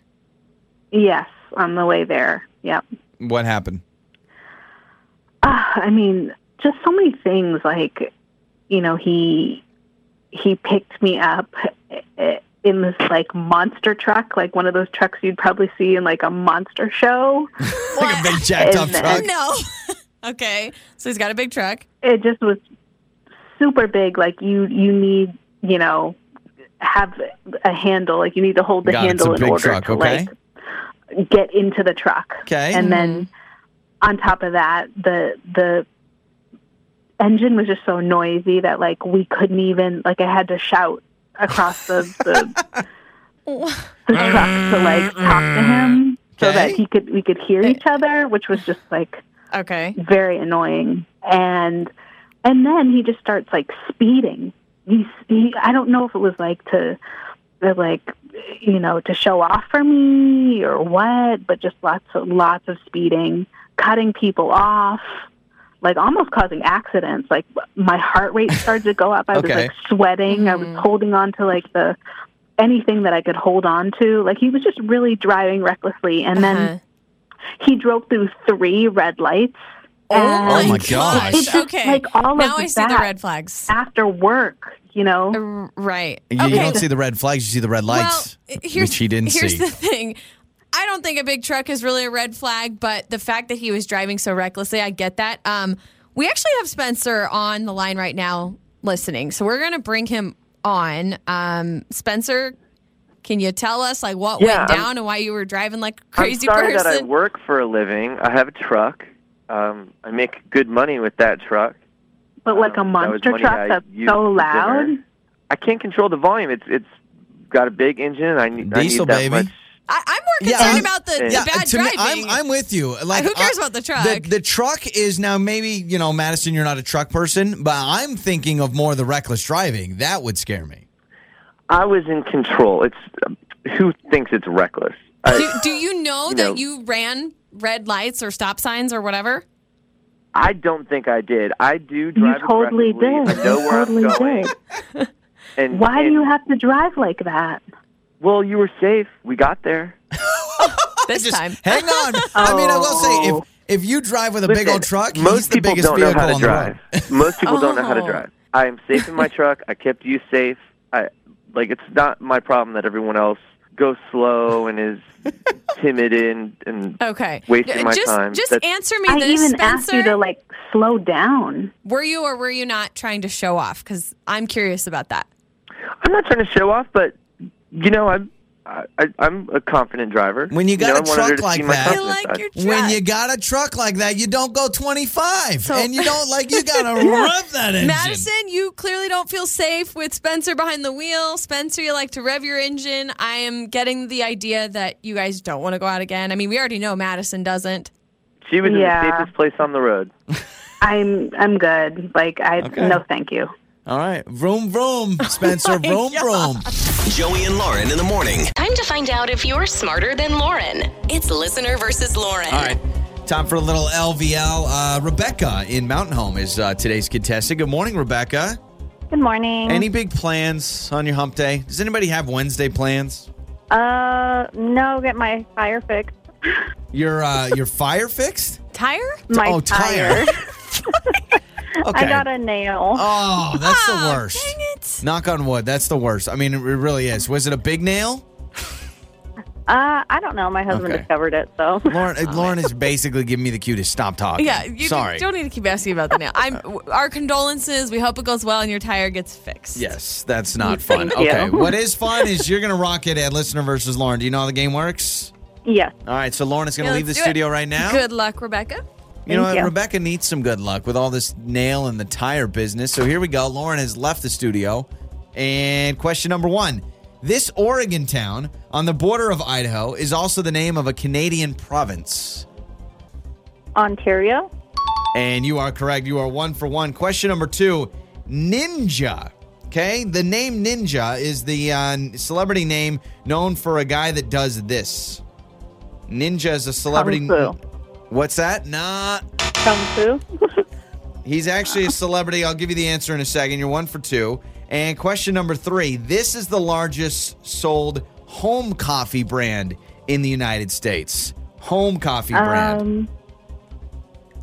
Yes, on the way there. Yep. What happened? Uh, I mean, just so many things. Like, you know, he he picked me up eh, in this like monster truck, like one of those trucks you'd probably see in like a monster show. Like a big jacked up then- truck. No. okay, so he's got a big truck. It just was super big. Like you you need you know have a handle. Like you need to hold the Got it. A handle in order truck, to okay. like get into the truck. Okay. and then mm-hmm. on top of that the the engine was just so noisy that like we couldn't even like i had to shout across the the, the truck to like talk to him so that he could we could hear each other which was just like Okay. very annoying and and then he just starts like speeding he's he i don't know if it was like to to, like you know to show off for me or what but just lots of lots of speeding cutting people off like almost causing accidents. Like my heart rate started to go up. I was like sweating. I was holding on to like the anything that i could hold on to. Like he was just really driving recklessly. And Uh-huh. then he drove through three red lights. Oh my, Oh my gosh. It's just Okay. like all now of I see the red flags. after work you know Right. You, okay. you don't see the red flags, you see the red lights, well, here's, which he didn't here's see. Here's the thing. I don't think a big truck is really a red flag, but the fact that he was driving so recklessly, I get that. Um, we actually have Spencer on the line right now listening. So we're going to bring him on. Um, Spencer, can you tell us like what Yeah, went I'm- down and why you were driving like a crazy I'm sorry person? that I work for a living. I have a truck. Um, I make good money with that truck. But like a Um, that monster truck that's so loud. I can't control the volume. It's it's got a big engine. I need, I Diesel, need that baby. much. I, I'm more concerned I'm- about the, the Yeah, bad to me, driving. I'm, I'm with you. Like, Who cares I- about the truck? The, the truck is now maybe you know, Madison. You're not a truck person, but I'm thinking of more the reckless driving. That would scare me. I was in control. It's who thinks it's reckless. I, do, do you know you that know- you ran red lights or stop signs or whatever? I don't think I did. I do drive totally did. I know You where totally I'm going. did. And why do you have to drive like that Well, you were safe. We got there. This Just time. hang on. I mean, I will say Oh. if if you drive with a big old truck, most he's the people biggest don't know vehicle how to drive. most people don't know how to Oh. drive. I am safe in my truck. I kept you safe. I like it's not my problem that everyone else goes slow and is timid and and Okay. wasting my just, time. Just That's- answer me i this, even Spencer. asked you to like slow down were you or were you not trying to show off? Because I'm curious about that. I'm not trying to show off, but you know, I I, I, I'm a confident driver. When you got know, a I wanted her truck like that- confidence I like your truck. When you got a truck like that, you don't go 25. So- and you don't like you got to rev that engine. Madison, you clearly don't feel safe with Spencer behind the wheel. Spencer, you like to rev your engine. I am getting the idea that you guys don't want to go out again. I mean, we already know Madison doesn't. She was Yeah. in the safest place on the road. I'm I'm good. Like I Okay. no, thank you. All right. Vroom, vroom, Spencer. Oh vroom, vroom. Joey and Lauren in the morning. Time to find out if you're smarter than Lauren. It's listener versus Lauren. All right. Time for a little LVL. Uh, Rebecca in Mountain Home is uh, today's contestant. Good morning, Rebecca. Good morning. Any big plans on your hump day? Does anybody have Wednesday plans? uh, no, get my fire fixed. Your uh, your fire fixed? Tire? My oh, tire. okay. I got a nail. oh, that's the Ah, worst. Dang it. Knock on wood. That's the worst. I mean, it really is. Was it a big nail? Uh, I don't know. My husband Okay. discovered it, so. Lauren, uh, Lauren is basically giving me the cue to stop talking. Yeah, you Sorry. don't need to keep asking about the nail. I'm our condolences. We hope it goes well and your tire gets fixed. Yes, that's not fun. Thank you. Okay, what is fun is you're going to rock it at listener versus Lauren. Do you know how the game works? Yes. All right, so Lauren is going to Yeah, leave the let's do it. studio right now. Good luck, Rebecca. You know what? you. Rebecca needs some good luck with all this nail and the tire business. So here we go. Lauren has left the studio. And question number one This Oregon town on the border of Idaho is also the name of a Canadian province. Ontario. And you are correct. You are one for one. Question number two Ninja. Okay. The name Ninja is the uh, celebrity name known for a guy that does this. Ninja is a celebrity. Kung Fu. What's that? Nah. Kung Fu. He's actually a celebrity. I'll give you the answer in a second. You're one for two. And question number three this is the largest sold home coffee brand in the United States. Home coffee brand. um,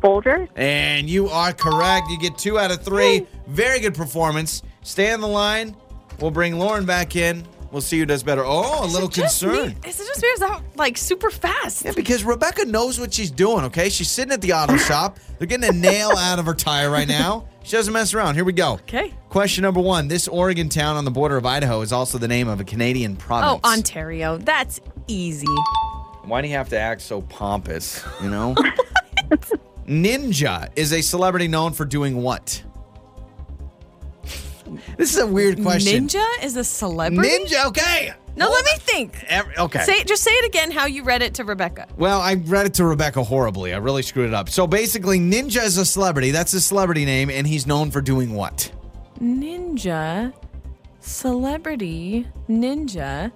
Folgers. And you are correct. You get two out of three. Very good performance. Stay on the line. We'll bring Lauren back in. We'll see who does better. Oh, a little Is it just concern. me? Is it just me? Is that like super fast? Yeah, because Rebecca knows what she's doing, okay? She's sitting at the auto shop. They're getting a nail out of her tire right now. She doesn't mess around. Here we go. Okay. Question number one. This Oregon town on the border of Idaho is also the name of a Canadian province. Oh, province. Ontario. That's easy. Why do you have to act so pompous, you know? Ninja is a celebrity known for doing what? This is a weird question. Ninja is a celebrity. Ninja, okay. No, let me think. Every- okay. Say just say it again. How you read it to Rebecca? Well, I read it to Rebecca horribly. I really screwed it up. So basically, Ninja is a celebrity. That's his celebrity name, and he's known for doing what? Ninja, celebrity, ninja.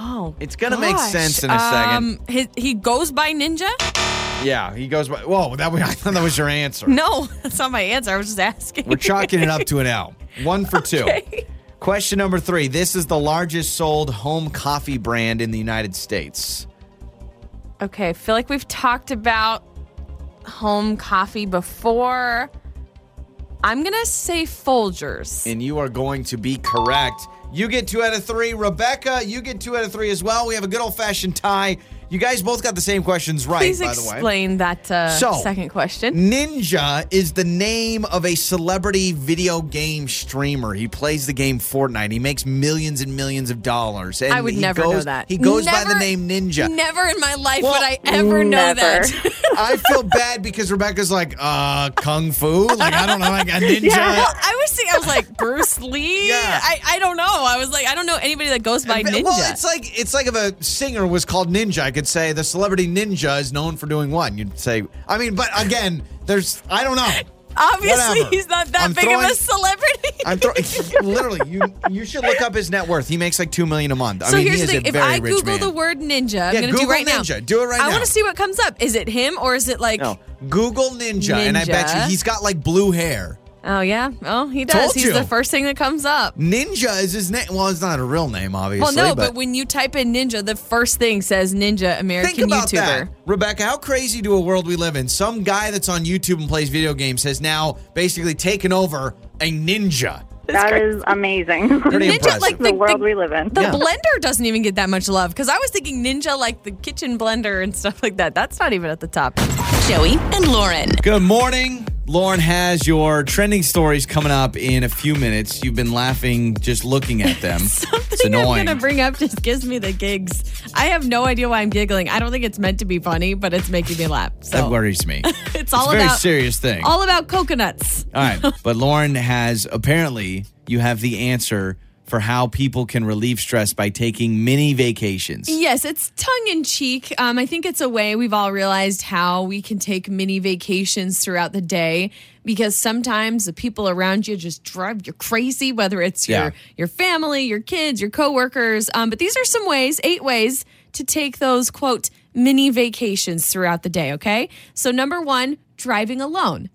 Oh, It's gonna make gosh. sense in a second. Um, he, he goes by Ninja. Yeah, he goes by. Whoa, that was, I thought that was your answer. No, that's not my answer. I was just asking. We're chalking it up to an L. One for two. Question number three. This is the largest sold home coffee brand in the United States. Okay, I feel like we've talked about home coffee before. I'm gonna say Folgers. And you are going to be correct. You get two out of three. Rebecca, you get two out of three as well. We have a good old fashioned tie. You guys both got the same questions right, Please by the way. explain that uh, So- second question. Ninja is the name of a celebrity video game streamer. He plays the game Fortnite. He makes millions and millions of dollars. And I would he never goes, know that. He goes by the Never- name Ninja. Never in my life Well, would I ever know never. that. I feel bad because Rebecca's like, uh, kung fu? Like, I don't know, like a ninja. Well, I was thinking, I was like Bruce Lee. Yeah. I, I don't know. I was like, I don't know anybody that goes by Ninja. Well, it's like it's like if a singer was called Ninja, I could say the celebrity Ninja is known for doing what? You'd say, I mean, but again, there's, I don't know. Obviously, whatever. he's not that I'm big throwing- of a celebrity. I'm throwing literally. You you should look up his net worth. He makes like two million a month. I so mean, here's he the thing: a if I Google man. the word ninja, I'm Yeah, going to do right ninja. now. Do it right I now. I want to see what comes up. Is it him or is it like? no, Google Ninja, and I bet you he's got like blue hair. Oh yeah. Oh, he does. Told He's you. the first thing that comes up. Ninja is his name. Well, it's not a real name, obviously. Well, no, but, when you type in ninja, the first thing says ninja American Think about YouTuber. that, Rebecca. How crazy do a world we live in? Some guy that's on YouTube and plays video games has now basically taken over a ninja. That is amazing. Pretty Ninja, impressive. like the, the, world the, we live in. the Yeah. blender doesn't even get that much love because I was thinking ninja like the kitchen blender and stuff like that. That's not even at the top. Joey and Lauren. Good morning. Lauren has your trending stories coming up in a few minutes. You've been laughing just looking at them. it's Something I'm going to bring up just gives me the gigs. I have no idea why I'm giggling. I don't think it's meant to be funny, but it's making me laugh. that worries me. it's It's all very about serious thing. all about coconuts. All right. But Lauren has apparently you have the answer for how people can relieve stress by taking mini vacations. Yes, it's tongue in cheek. Um, I think it's a way we've all realized how we can take mini vacations throughout the day because sometimes the people around you just drive you crazy, whether it's your Yeah. your family, your kids, your coworkers. Um, but these are some ways, eight ways to take those quote mini vacations throughout the day. Okay, so number one, driving alone.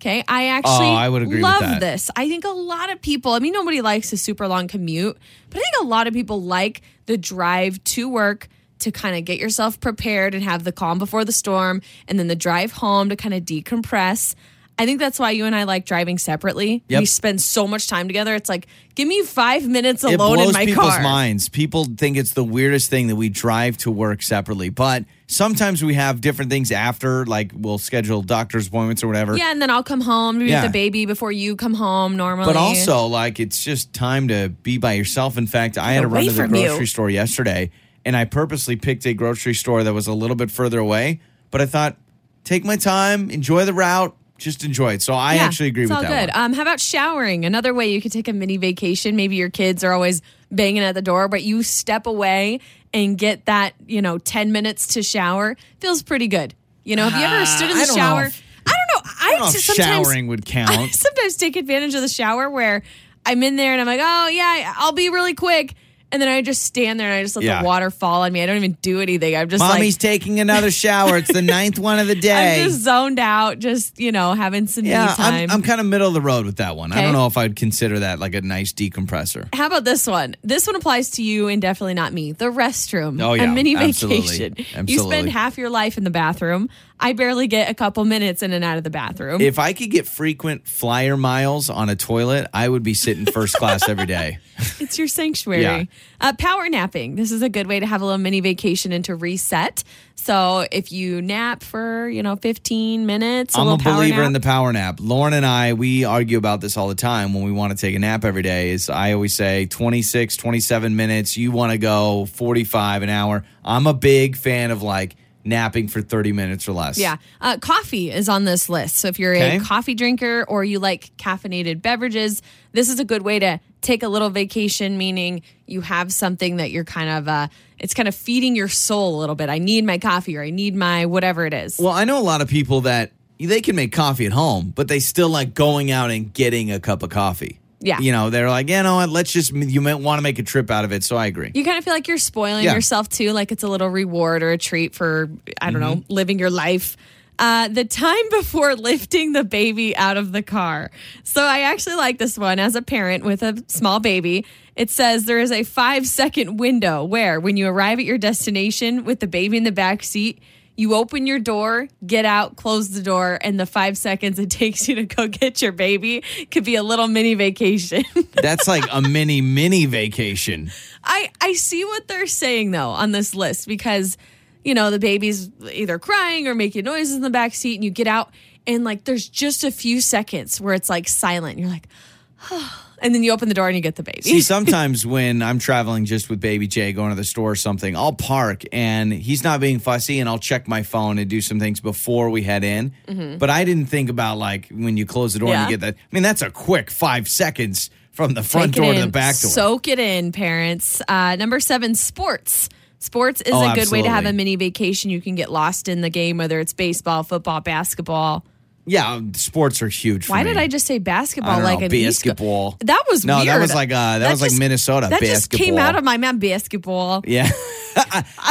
Okay, I actually Oh, I would agree love this. I think a lot of people, I mean, nobody likes a super long commute, but I think a lot of people like the drive to work to kind of get yourself prepared and have the calm before the storm, and then the drive home to kind of decompress. I think that's why you and I like driving separately. Yep. We spend so much time together. It's like, give me five minutes alone in my people's car. minds. People think it's the weirdest thing that we drive to work separately, but sometimes we have different things after, like we'll schedule doctor's appointments or whatever. Yeah, and then I'll come home to be Yeah. with the baby before you come home normally. But also, like, it's just time to be by yourself. In fact, I had to run to the from you. grocery store yesterday, and I purposely picked a grocery store that was a little bit further away. But I thought, take my time, enjoy the route, just enjoy it. So I Yeah, actually agree it's with all that good. one. Um, how about showering? Another way you could take a mini vacation. Maybe your kids are always banging at the door, but you step away and get that, you know, 10 minutes to shower. Feels pretty good. You know, have you ever stood in the don't know shower? if- I don't know. I, I don't know sometimes showering would I count. sometimes take advantage of the shower where I'm in there and I'm like, oh yeah, I'll be really quick. And then I just stand there and I just let Yeah. the water fall on me. I don't even do anything. I'm just Mommy's like taking another shower. It's the ninth one of the day. I'm just zoned out, just you know, having some yeah, me time. I'm, I'm kind of middle of the road with that one. I Okay. don't know if I'd consider that like a nice decompressor. How about this one? This one applies to you and definitely not me. The restroom. Oh, yeah. A mini absolutely. vacation. You Absolutely. spend half your life in the bathroom. I barely get a couple minutes in and out of the bathroom. If I could get frequent flyer miles on a toilet, I would be sitting first class every day. it's your sanctuary. Yeah. Uh, power napping. This is a good way to have a little mini vacation and to reset. So if you nap for, you know, 15 minutes, a I'm a believer nap. in the power nap. Lauren and I, we argue about this all the time when we want to take a nap every day. Is I always say 26, 27 minutes. You want to go 45 an hour. I'm a big fan of like napping for 30 minutes or less. Yeah. Uh, coffee is on this list. So if you're Okay. a coffee drinker or you like caffeinated beverages, this is a good way to take a little vacation, meaning you have something that you're kind of, uh, it's kind of feeding your soul a little bit. I need my coffee or I need my whatever it is. Well, I know a lot of people that they can make coffee at home, but they still like going out and getting a cup of coffee. Yeah. You know, they're like, you know what, let's just, you might want to make a trip out of it. So I agree. you kind of feel like you're spoiling Yeah. yourself too, like it's a little reward or a treat for, I don't Mm-hmm. know, living your life. Uh, the time before lifting the baby out of the car. So I actually like this one as a parent with a small baby. It says there is a five second window where, when you arrive at your destination with the baby in the back seat, you open your door, get out, close the door, and the five seconds it takes you to go get your baby could be a little mini vacation. That's like a mini, mini vacation. I I see what they're saying though on this list because you know the baby's either crying or making noises in the back seat and you get out and like there's just a few seconds where it's like silent. You're like, and then you open the door and you get the baby. See, sometimes when I'm traveling just with baby J, going to the store or something, I'll park and he's not being fussy and I'll check my phone and do some things before we head in. But I didn't think about like when you close the door and Mm-hmm. You get that. I mean, that's a quick five seconds from the front Take door to the back door. Soak it in, parents. Uh, number seven, sports. Sports is Oh, a good way to have a mini vacation. You can get lost in the game, whether it's baseball, football, basketball. yeah, sports are huge for Why me. did I just say basketball? Like know, an East Co- basketball. That was No, weird. that was like, uh, that was like Minnesota, That just came out of my mouth. Basketball. Yeah.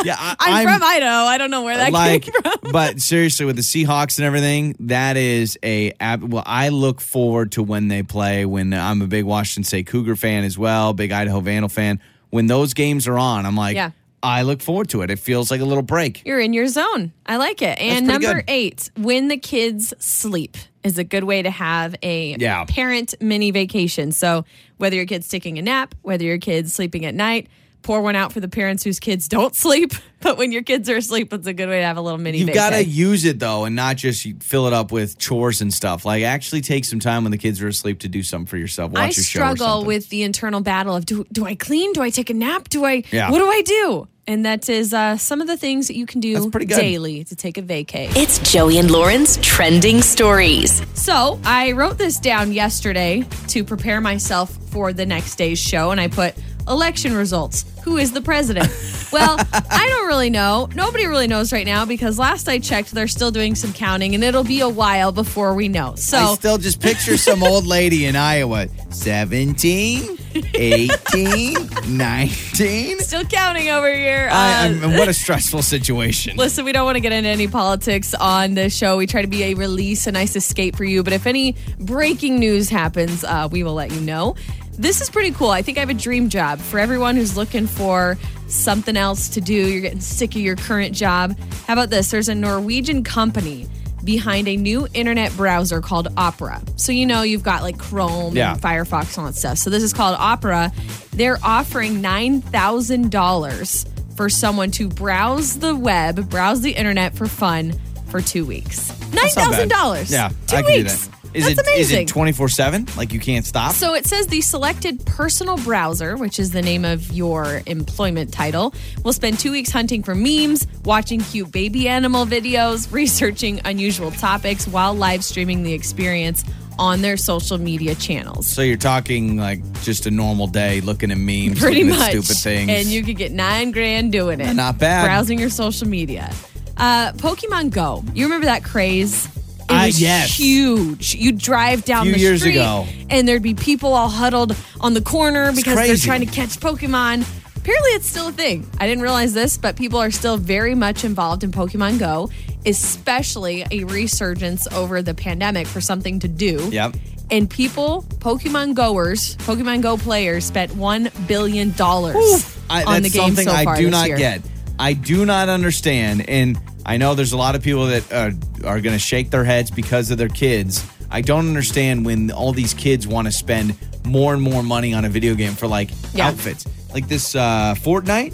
yeah, I, I'm, from Idaho. I don't know where that like came from. but seriously with the Seahawks and everything that is a well I look forward to when they play when I'm a big Washington State Cougar fan as well big Idaho Vandal fan when those games are on I'm like Yeah. I look forward to it it feels like a little break You're in your zone. I like it. And number good. eight, when the kids sleep is a good way to have a Yeah. parent mini vacation. So whether your kid's taking a nap, whether your kid's sleeping at night, pour one out for the parents whose kids don't sleep. But when your kids are asleep, it's a good way to have a little mini. You've got to use it though, and not just fill it up with chores and stuff. Like actually take some time when the kids are asleep to do something for yourself. Watch I or struggle with the internal battle of do do I clean? Do I take a nap? Do I? Yeah. What do I do? And that is uh, some of the things that you can do daily to take a vacay. It's Joey and Lauren's trending stories. So I wrote this down yesterday to prepare myself for the next day's show, and I put election results. Who is the president? well, I don't really know. Nobody really knows right now because last I checked, they're still doing some counting, and it'll be a while before we know. So I still just picture some old lady in Iowa. 17, 18, 19. still counting over here. I, Uh, I'm, what a stressful situation. Listen, we don't want to get into any politics on this show. We try to be a release, a nice escape for you. But if any breaking news happens, uh, we will let you know. This is pretty cool. I think I have a dream job for everyone who's looking for something else to do. You're getting sick of your current job. How about this? There's a Norwegian company behind a new internet browser called Opera. So, you know, you've got like Chrome Yeah. and Firefox and all that stuff. So, this is called Opera. They're offering $9,000 for someone to browse the web, browse the internet for fun for two weeks. Not bad. $9,000. Yeah, Two I can do weeks. Is That's it is amazing. it 24 7? Like you can't stop? So it says the selected personal browser, which is the name of your employment title, will spend two weeks hunting for memes, watching cute baby animal videos, researching unusual topics while live streaming the experience on their social media channels. So you're talking like just a normal day looking at memes, Pretty looking much. stupid things. And you could get nine grand doing it. Not bad. Browsing your social media. Uh, Pokemon Go. You remember that craze? It Ah, was yes. huge. You'd drive down the years street ago. and there'd be people all huddled on the corner because they're crazy. trying to catch Pokemon. Apparently, it's still a thing. I didn't realize this, but people are still very much involved in Pokemon Go, especially a resurgence over the pandemic for something to do. Yep. And people, Pokemon goers, Pokemon Go players, spent $1 billion I, on the that's game something so I do this not year. get. I do not understand, and I know there's a lot of people that uh, are going to shake their heads because of their kids. I don't understand when all these kids want to spend more and more money on a video game for like Yeah. outfits, like this uh, Fortnite.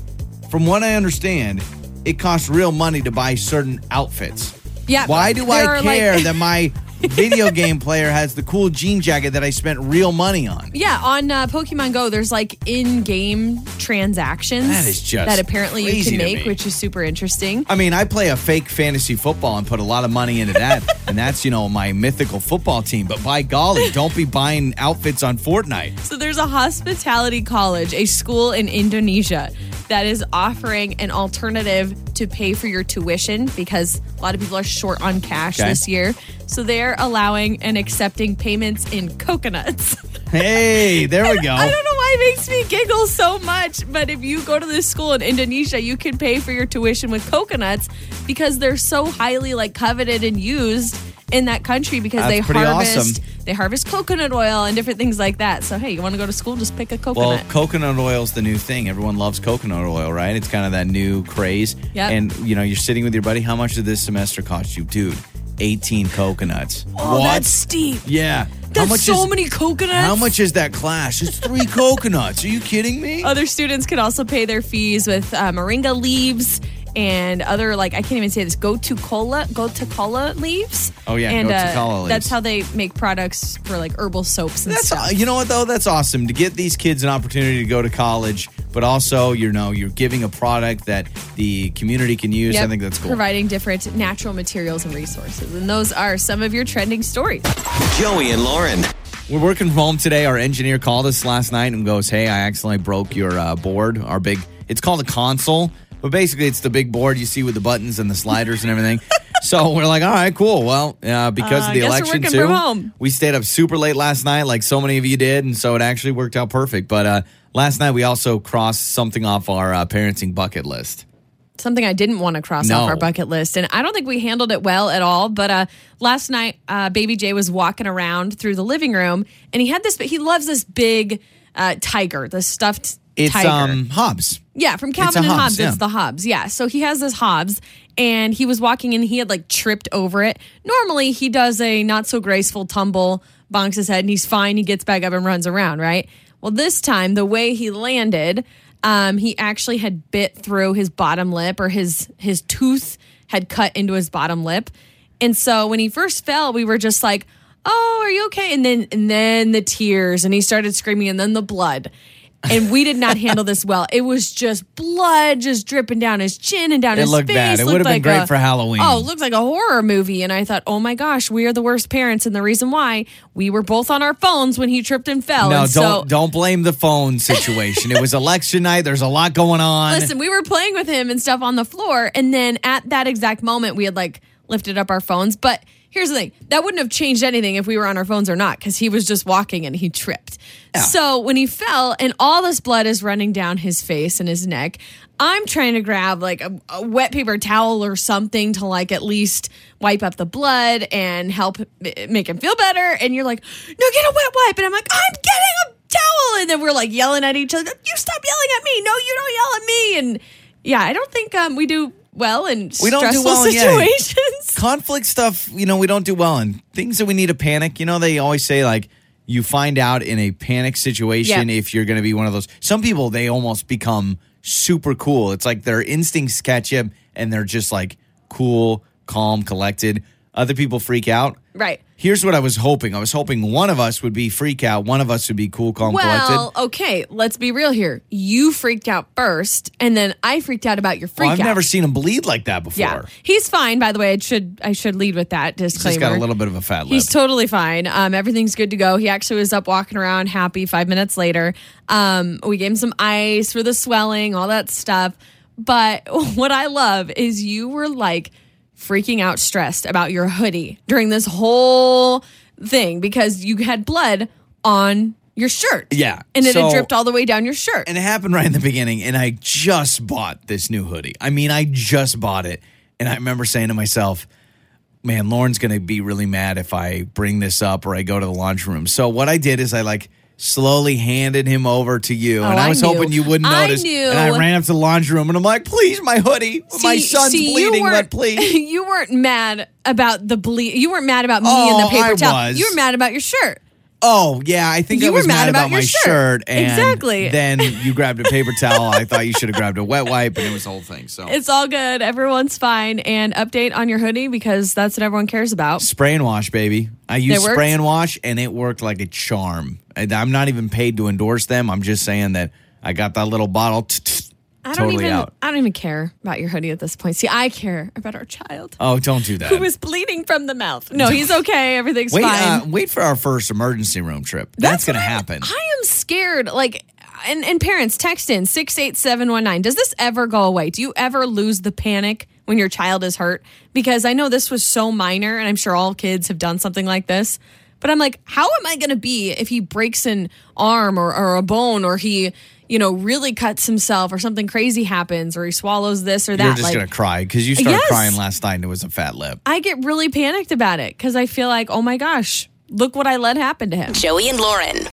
From what I understand, it costs real money to buy certain outfits. Yeah, Why do I care like- that my video game player has the cool jean jacket that I spent real money on? Yeah, on uh, Pokemon Go, there's like in-game transactions That is just that apparently you can make, which is super interesting. I mean, I play a fake fantasy football and put a lot of money into that, and that's you know my mythical football team. But by golly, don't be buying outfits on Fortnite. So there's a hospitality college, a school in Indonesia that is offering an alternative to pay for your tuition because a lot of people are short on cash Okay. this year. So they're allowing and accepting payments in coconuts. Hey, there we go. I don't know why it makes me giggle so much, but if you go to this school in Indonesia, you can pay for your tuition with coconuts because they're so highly like coveted and used in that country because That's they harvest awesome. They harvest coconut oil and different things like that. So hey, you want to go to school, just pick a coconut. Well, coconut. oil is the new thing. Everyone loves coconut oil, right? It's kind of that new craze. Yep. And you know, you're sitting with your buddy. How much did this semester cost you, dude? 18 coconuts. oh, what? that's steep. yeah. That's how much so is, many coconuts. How much is that class? It's three coconuts. Are you kidding me? Other students can also pay their fees with uh, moringa leaves and other like I can't even say this gotu kola go to cola leaves. Oh, yeah, and uh, leaves. that's how they make products for like herbal soaps and That's stuff. you know what though that's awesome to get these kids an opportunity to go to college, but also you know you're giving a product that the community can use. I think that's cool. Providing different natural materials and resources, and those are some of your trending stories. Joey and Lauren. We're working from home today. Our engineer called us last night and goes, "Hey, I accidentally broke your uh, board. Our big. It's called a console, but basically it's the big board you see with the buttons and the sliders and everything." So we're like, all right, cool. Well, uh, because Uh, of the I guess we're election too, we stayed up super late last night, like so many of you did, and so it actually worked out perfect. But uh, last night we also crossed something off our uh, parenting bucket list. Something I didn't want to cross No. off our bucket list, and I don't think we handled it well at all. But uh, last night, uh, Baby J was walking around through the living room, and he had this. He loves this big uh, tiger, the stuffed It's tiger. um Hobbes. Yeah, from Calvin and yeah. It's the Hobbes. Yeah. So he has this Hobbes and he was walking and he had like tripped over it. Normally he does a not so graceful tumble, bonks his head, and he's fine. He gets back up and runs around, right? Well, this time the way he landed, um, he actually had bit through his bottom lip, or his his tooth had cut into his bottom lip. And so when he first fell, we were just like, "Oh, are you okay?" And then and then the tears, and he started screaming, and then the blood. And we did not handle this well. It was just blood just dripping down his chin and down It his looked face. bad. It would have been great a- for Halloween. Oh, it looked like a horror movie. And I thought, oh my gosh, we are the worst parents. And the reason why we were both on our phones when he tripped and fell. No, and don't don't blame the phone situation. it was election night. There's a lot going on. Listen, we were playing with him and stuff on the floor. And then at that exact moment, we had like lifted up our phones. But here's the thing that wouldn't have changed anything if we were on our phones or not, because he was just walking and he tripped. So when he fell and all this blood is running down his face and his neck, I'm trying to grab like a, a wet paper towel or something to like at least wipe up the blood and help make him feel better. And you're like, no, get a wet wipe. And I'm like, I'm getting a towel. And then we're like yelling at each other, you stop yelling at me. No, you don't yell at me. And yeah, I don't think um, we do well in we don't stressful do well in yeah. situations. conflict stuff. You know, we don't do well in things that we need to panic. You know, they always say like you find out in a panic situation Yeah. if you're going to be one of those. Some people they almost become super cool. It's like their instincts catch up and they're just like cool, calm, collected. Other people freak out. Right. Here's what I was hoping. I was hoping one of us would be freak out, one of us would be cool, calm, Well, collected. okay, let's be real here. You freaked out first, and then I freaked out about your freak Well, I've out. never seen him bleed like that before. Yeah, he's fine. By the way, I should I should lead with that He's disclaimer. just got a little bit of a fat lip. He's totally fine. Um, everything's good to go. He actually was up walking around happy five minutes later. Um, we gave him some ice for the swelling, all that stuff. But what I love is you were like freaking out, stressed about your hoodie during this whole thing because you had blood on your shirt. Yeah, And it so- had dripped all the way down your shirt. and it happened right in the beginning and i just bought this new hoodie i mean i just bought it and i remember saying to myself man lauren's gonna be really mad if i bring this up or i go to the laundry room so what i did is i like slowly handed him over to you and Oh, i I was hoping you wouldn't I notice knew. and i ran up to the laundry room and i'm like please my hoodie my son's see, bleeding but please You weren't mad about the bleed. You weren't mad about me Oh, and the paper I towel. was. You were mad about your shirt. Oh yeah, I think You I was were mad mad, about about, my shirt. shirt. and Exactly. Then you grabbed a paper towel. I thought you should have grabbed a wet wipe, and it was the whole thing. So It's all good. Everyone's fine. And update on your hoodie because that's what everyone cares about. Spray and wash, baby. I used worked? spray and wash, and it worked like a charm. I'm not even paid to endorse them. I'm just saying that I got that little bottle. I don't even. out. I don't even care about your hoodie at this point. See, I care about our child Oh, don't do that. who is bleeding from the mouth. No, he's okay. Everything's wait, fine. uh, wait for our first emergency room trip. That's, going to happen. I am scared. Like, and, and parents, text in 68719. Does this ever go away? Do you ever lose the panic when your child is hurt? Because I know this was so minor, and I'm sure all kids have done something like this. But I'm like, how am I going to be if he breaks an arm or, or a bone or he, you know, really cuts himself or something crazy happens or he swallows this or that? You're just like, going to cry because you started Yes. crying last night and it was a fat lip. I get really panicked about it because I feel like, oh my gosh, look what I let happen to him. Joey and Lauren.